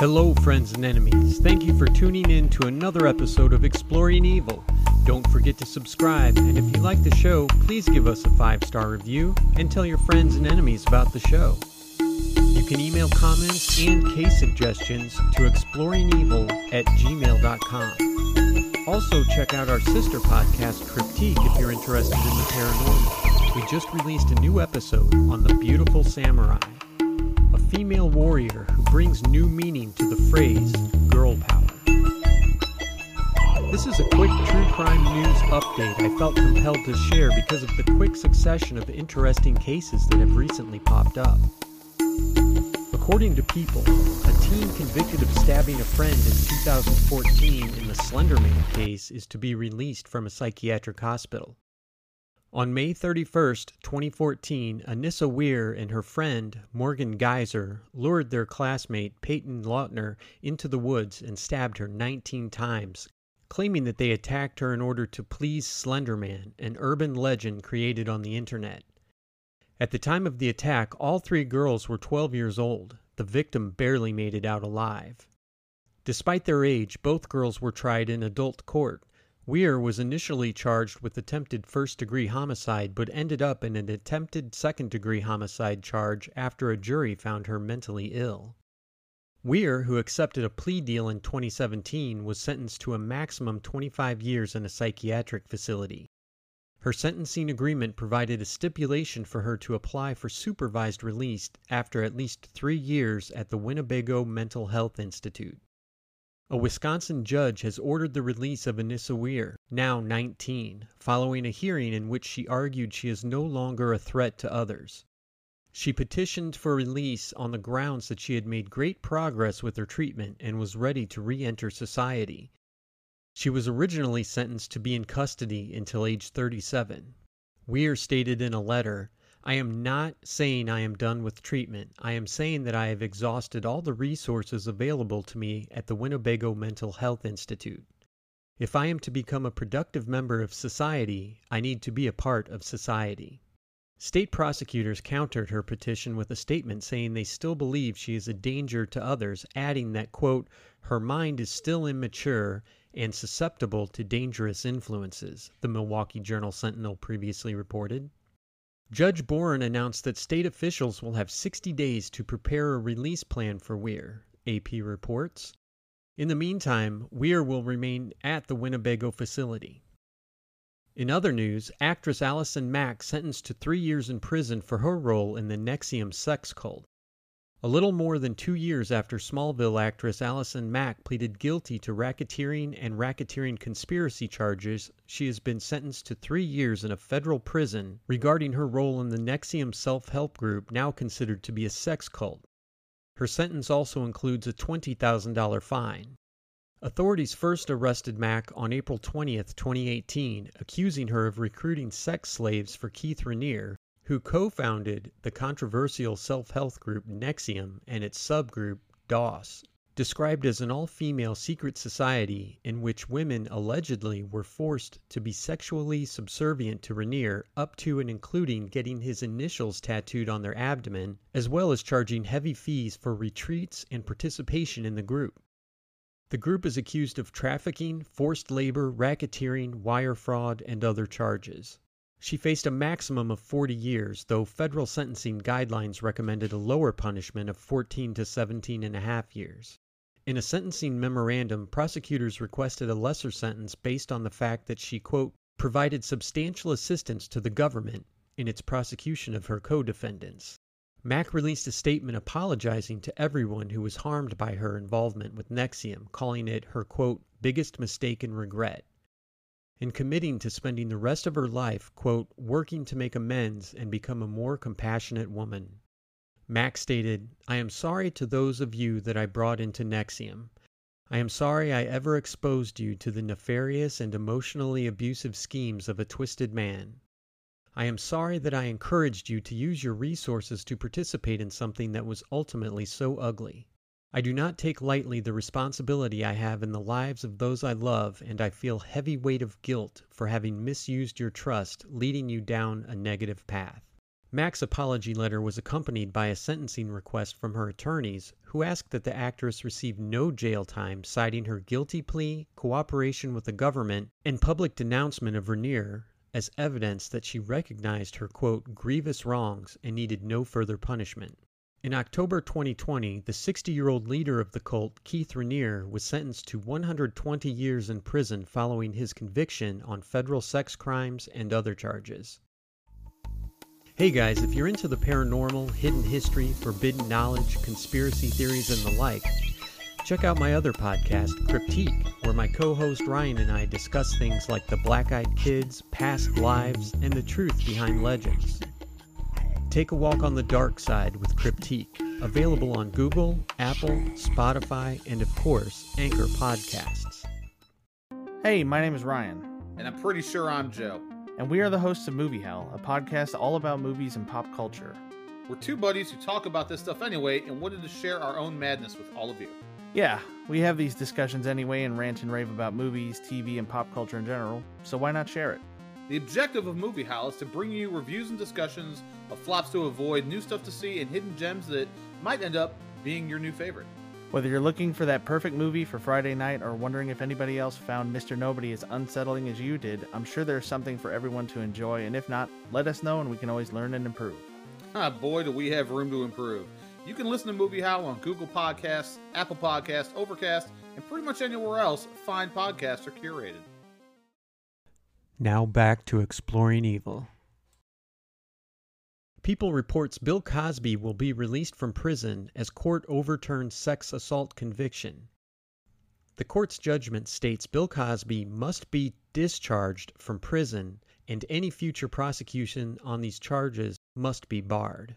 Hello, friends and enemies. Thank you for tuning in to another episode of Exploring Evil. Don't forget to subscribe, and if you like the show, please give us a five star review and tell your friends and enemies about the show. You can email comments and case suggestions to exploringevil at gmail.com. Also, check out our sister podcast, Cryptique, if you're interested in the paranormal. We just released a new episode on the beautiful samurai, a female warrior brings new meaning to the phrase girl power. This is a quick true crime news update I felt compelled to share because of the quick succession of interesting cases that have recently popped up. According to People, a teen convicted of stabbing a friend in 2014 in the Slenderman case is to be released from a psychiatric hospital. On May 31, 2014, Anissa Weier and her friend, Morgan Geyser, lured their classmate, Payton Leutner, into the woods and stabbed her 19 times, claiming that they attacked her in order to please Slenderman, an urban legend created on the internet. At the time of the attack, all three girls were 12 years old. The victim barely made it out alive. Despite their age, both girls were tried in adult court. Weier was initially charged with attempted first degree homicide, but ended up in an attempted second degree homicide charge after a jury found her mentally ill. Weier, who accepted a plea deal in 2017, was sentenced to a maximum 25 years in a psychiatric facility. Her sentencing agreement provided a stipulation for her to apply for supervised release after at least three years at the Winnebago Mental Health Institute. A Wisconsin judge has ordered the release of Anissa Weier, now 19, following a hearing in which she argued she is no longer a threat to others. She petitioned for release on the grounds that she had made great progress with her treatment and was ready to re enter society. She was originally sentenced to be in custody until age 37. Weier stated in a letter, I am not saying I am done with treatment. I am saying that I have exhausted all the resources available to me at the Winnebago Mental Health Institute. If I am to become a productive member of society, I need to be a part of society. State prosecutors countered her petition with a statement saying they still believe she is a danger to others, adding that, quote, her mind is still immature and susceptible to dangerous influences, the Milwaukee Journal Sentinel previously reported. Judge Bohren announced that state officials will have 60 days to prepare a release plan for Weier, AP reports. In the meantime, Weier will remain at the Winnebago facility. In other news, actress Allison Mack sentenced to three years in prison for her role in the NXIVM sex cult. A little more than two years after Smallville actress Allison Mack pleaded guilty to racketeering and racketeering conspiracy charges, she has been sentenced to three years in a federal prison regarding her role in the NXIVM self help group now considered to be a sex cult. Her sentence also includes a $20,000 fine. Authorities first arrested Mack on April 20, 2018, accusing her of recruiting sex slaves for Keith Raniere, who co-founded the controversial self-help group NXIVM and its subgroup DOS, described as an all-female secret society in which women allegedly were forced to be sexually subservient to Raniere up to and including getting his initials tattooed on their abdomen, as well as charging heavy fees for retreats and participation in the group. The group is accused of trafficking, forced labor, racketeering, wire fraud, and other charges. She faced a maximum of 40 years, though federal sentencing guidelines recommended a lower punishment of 14 to 17 and a half years. In a sentencing memorandum, prosecutors requested a lesser sentence based on the fact that she, quote, provided substantial assistance to the government in its prosecution of her co defendants. Mack released a statement apologizing to everyone who was harmed by her involvement with NXIVM, calling it her, quote, biggest mistake and regret in committing to spending the rest of her life, quote, working to make amends and become a more compassionate woman. Mack stated, I am sorry to those of you that I brought into NXIVM. I am sorry I ever exposed you to the nefarious and emotionally abusive schemes of a twisted man. I am sorry that I encouraged you to use your resources to participate in something that was ultimately so ugly. I do not take lightly the responsibility I have in the lives of those I love, and I feel heavy weight of guilt for having misused your trust, leading you down a negative path. Mack's apology letter was accompanied by a sentencing request from her attorneys, who asked that the actress receive no jail time, citing her guilty plea, cooperation with the government, and public denouncement of Raniere as evidence that she recognized her quote, grievous wrongs and needed no further punishment. In October 2020, the 60 year old leader of the cult, Keith Raniere, was sentenced to 120 years in prison following his conviction on federal sex crimes and other charges. Hey guys, if you're into the paranormal, hidden history, forbidden knowledge, conspiracy theories, and the like, check out my other podcast, Cryptique, where my co host Ryan and I discuss things like the black eyed kids, past lives, and the truth behind legends. Take a walk on the dark side with Cryptique, available on Google, Apple, Spotify, and of course, Anchor Podcasts. Hey, my name is Ryan. And I'm pretty sure I'm Joe and we are the hosts of Movie Hell, a podcast all about movies and pop culture. We're two buddies who talk about this stuff anyway and wanted to share our own madness with all of you. Yeah, we have these discussions anyway and rant and rave about movies, TV, and pop culture in general, so why not share it? The objective of Movie Howl is to bring you reviews and discussions of flops to avoid, new stuff to see, and hidden gems that might end up being your new favorite. Whether you're looking for that perfect movie for Friday night or wondering if anybody else found Mr. Nobody as unsettling as you did, I'm sure there's something for everyone to enjoy, and if not, let us know and we can always learn and improve. Ah, boy, do we have room to improve. You can listen to Movie Howl on Google Podcasts, Apple Podcasts, Overcast, and pretty much anywhere else fine podcasts are curated. Now back to exploring evil. People reports Bill Cosby will be released from prison as court overturns sex assault conviction. The court's judgment states Bill Cosby must be discharged from prison and any future prosecution on these charges must be barred.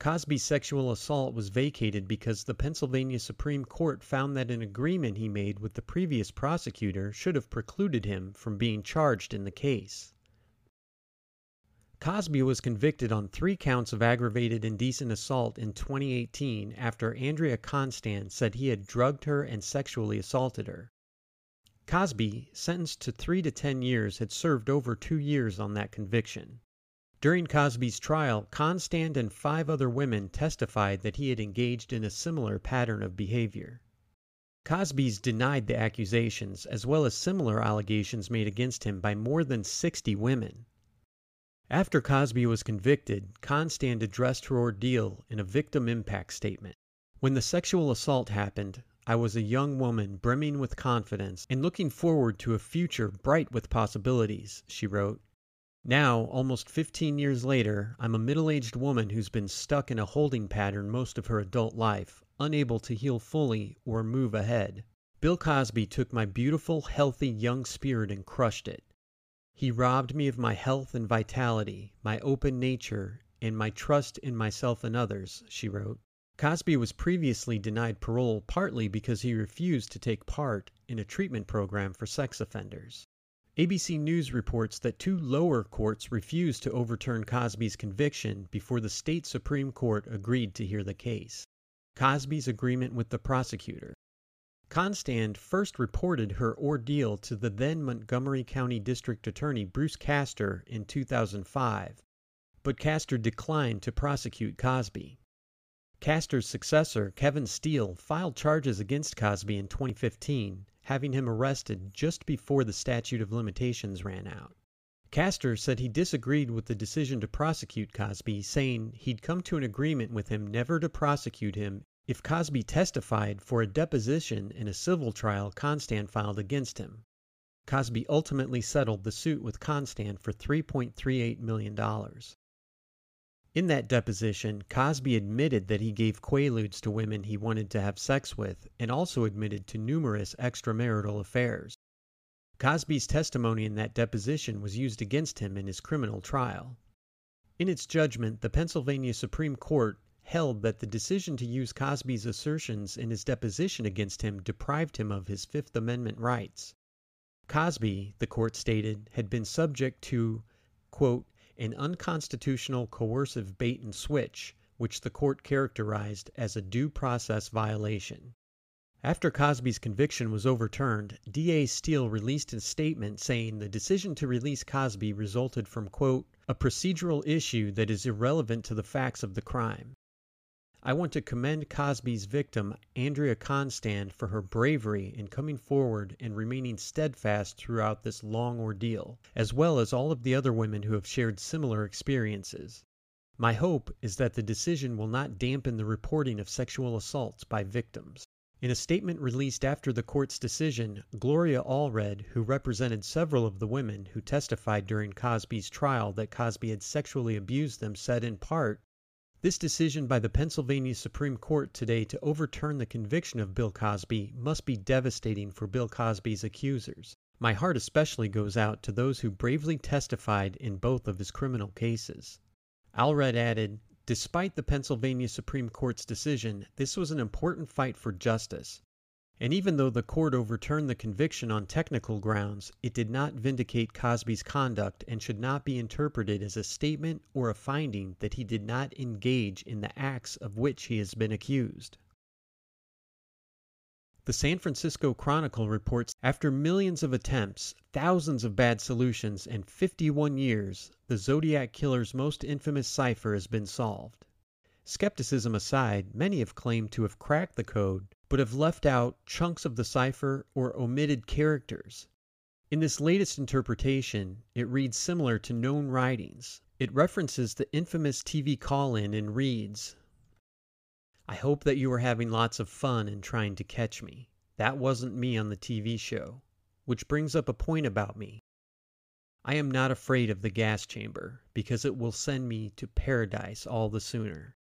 Cosby's sexual assault was vacated because the Pennsylvania Supreme Court found that an agreement he made with the previous prosecutor should have precluded him from being charged in the case. Cosby was convicted on three counts of aggravated indecent assault in 2018 after Andrea Constand said he had drugged her and sexually assaulted her. Cosby, sentenced to three to ten years, had served over two years on that conviction. During Cosby's trial, Constand and five other women testified that he had engaged in a similar pattern of behavior. Cosby's denied the accusations, as well as similar allegations made against him by more than 60 women. After Cosby was convicted, Constand addressed her ordeal in a victim impact statement. When the sexual assault happened, I was a young woman brimming with confidence and looking forward to a future bright with possibilities, she wrote. Now, almost 15 years later, I'm a middle aged woman who's been stuck in a holding pattern most of her adult life, unable to heal fully or move ahead. Bill Cosby took my beautiful, healthy young spirit and crushed it. He robbed me of my health and vitality, my open nature, and my trust in myself and others, she wrote. Cosby was previously denied parole partly because he refused to take part in a treatment program for sex offenders. ABC News reports that two lower courts refused to overturn Cosby's conviction before the state Supreme Court agreed to hear the case. Cosby's agreement with the prosecutor. Constand first reported her ordeal to the then Montgomery County District Attorney Bruce Castor in 2005, but Castor declined to prosecute Cosby. Castor's successor, Kevin Steele, filed charges against Cosby in 2015, having him arrested just before the statute of limitations ran out. Castor said he disagreed with the decision to prosecute Cosby, saying he'd come to an agreement with him never to prosecute him if Cosby testified for a deposition in a civil trial Constand filed against him. Cosby ultimately settled the suit with Constand for $3.38 million. In that deposition, Cosby admitted that he gave quaaludes to women he wanted to have sex with and also admitted to numerous extramarital affairs. Cosby's testimony in that deposition was used against him in his criminal trial. In its judgment, the Pennsylvania Supreme Court held that the decision to use Cosby's assertions in his deposition against him deprived him of his Fifth Amendment rights. Cosby, the court stated, had been subject to, quote, an unconstitutional coercive bait and switch, which the court characterized as a due process violation. After Cosby's conviction was overturned, DA Steele released a statement saying the decision to release Cosby resulted from, quote, a procedural issue that is irrelevant to the facts of the crime. I want to commend Cosby's victim, Andrea Constand, for her bravery in coming forward and remaining steadfast throughout this long ordeal, as well as all of the other women who have shared similar experiences. My hope is that the decision will not dampen the reporting of sexual assaults by victims. In a statement released after the court's decision, Gloria Allred, who represented several of the women who testified during Cosby's trial that Cosby had sexually abused them, said in part, This decision by the Pennsylvania Supreme Court today to overturn the conviction of Bill Cosby must be devastating for Bill Cosby's accusers. My heart especially goes out to those who bravely testified in both of his criminal cases. Allred added, Despite the Pennsylvania Supreme Court's decision, this was an important fight for justice. And even though the court overturned the conviction on technical grounds, it did not vindicate Cosby's conduct and should not be interpreted as a statement or a finding that he did not engage in the acts of which he has been accused. The San Francisco Chronicle reports after millions of attempts, thousands of bad solutions, and 51 years, the Zodiac Killer's most infamous cipher has been solved. Skepticism aside, many have claimed to have cracked the code, but have left out chunks of the cipher or omitted characters. In this latest interpretation, it reads similar to known writings. It references the infamous TV call in and reads I hope that you are having lots of fun in trying to catch me. That wasn't me on the TV show. Which brings up a point about me. I am not afraid of the gas chamber, because it will send me to paradise all the sooner.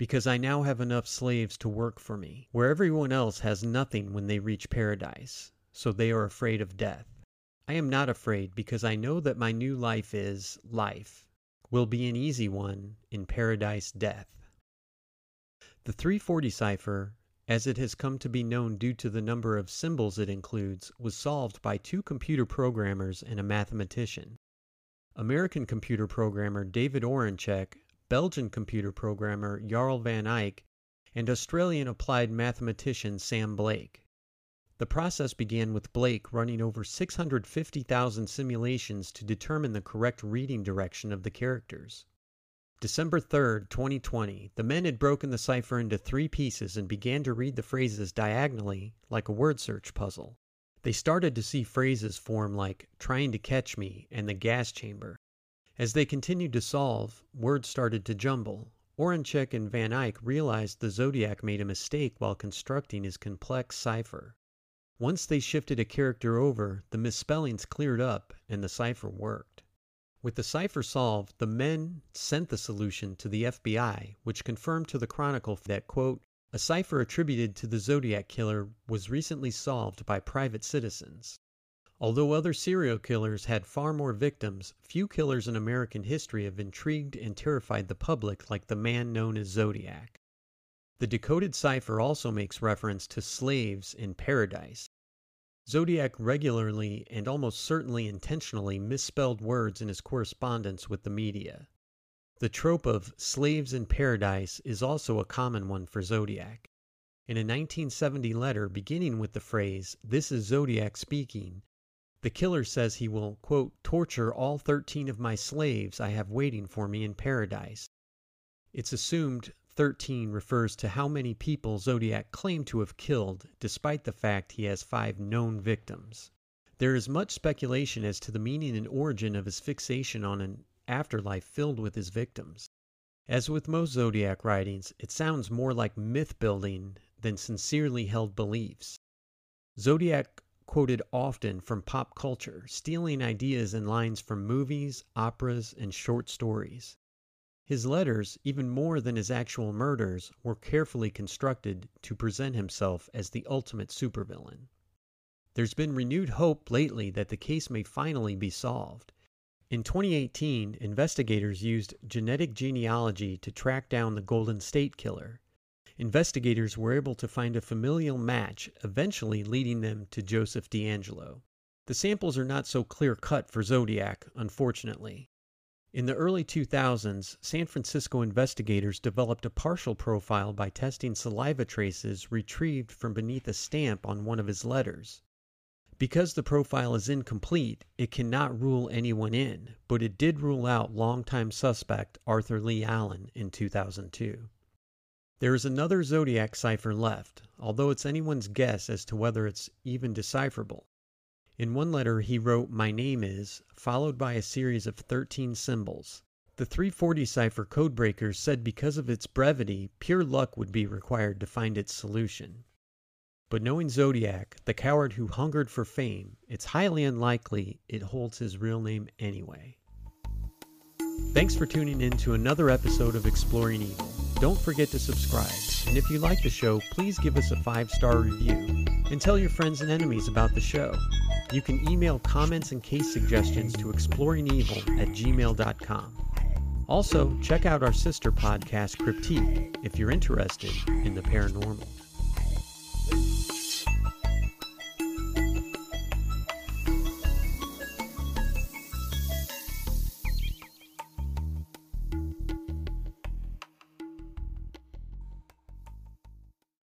Because I now have enough slaves to work for me, where everyone else has nothing when they reach paradise, so they are afraid of death. I am not afraid because I know that my new life is life, will be an easy one in paradise death. The 340 cipher, as it has come to be known due to the number of symbols it includes, was solved by two computer programmers and a mathematician. American computer programmer David Oranchak, Belgian computer programmer Jarl van Eyck, and Australian applied mathematician Sam Blake. The process began with Blake running over 650,000 simulations to determine the correct reading direction of the characters. December 3, 2020, the men had broken the cipher into three pieces and began to read the phrases diagonally like a word search puzzle. They started to see phrases form like trying to catch me and the gas chamber. As they continued to solve, words started to jumble. Oranchak and Van Eyck realized the Zodiac made a mistake while constructing his complex cipher. Once they shifted a character over, the misspellings cleared up and the cipher worked. With the cipher solved, the men sent the solution to the FBI, which confirmed to the Chronicle that, quote, a cipher attributed to the Zodiac killer was recently solved by private citizens. Although other serial killers had far more victims, few killers in American history have intrigued and terrified the public like the man known as Zodiac. The decoded cipher also makes reference to slaves in paradise, Zodiac regularly and almost certainly intentionally misspelled words in his correspondence with the media. The trope of slaves in paradise is also a common one for Zodiac. In a 1970 letter beginning with the phrase, This is Zodiac speaking, the killer says he will, quote, torture all 13 of my slaves I have waiting for me in paradise. It's assumed 13 refers to how many people Zodiac claimed to have killed, despite the fact he has five known victims. There is much speculation as to the meaning and origin of his fixation on an afterlife filled with his victims. As with most Zodiac writings, it sounds more like myth building than sincerely held beliefs. Zodiac quoted often from pop culture, stealing ideas and lines from movies, operas, and short stories. His letters, even more than his actual murders, were carefully constructed to present himself as the ultimate supervillain. There's been renewed hope lately that the case may finally be solved. In 2018, investigators used genetic genealogy to track down the Golden State Killer. Investigators were able to find a familial match, eventually leading them to Joseph DeAngelo. The samples are not so clear cut for Zodiac, unfortunately. In the early 2000s, San Francisco investigators developed a partial profile by testing saliva traces retrieved from beneath a stamp on one of his letters. Because the profile is incomplete, it cannot rule anyone in, but it did rule out longtime suspect Arthur Lee Allen in 2002. There is another Zodiac cipher left, although it's anyone's guess as to whether it's even decipherable. In one letter, he wrote, My name is, followed by a series of 13 symbols. The 340 cipher codebreakers said because of its brevity, pure luck would be required to find its solution. But knowing Zodiac, the coward who hungered for fame, it's highly unlikely it holds his real name anyway. Thanks for tuning in to another episode of Exploring Evil. Don't forget to subscribe, and if you like the show, please give us a five star review and tell your friends and enemies about the show. You can email comments and case suggestions to exploringevil at gmail.com. Also, check out our sister podcast, Cryptique, if you're interested in the paranormal.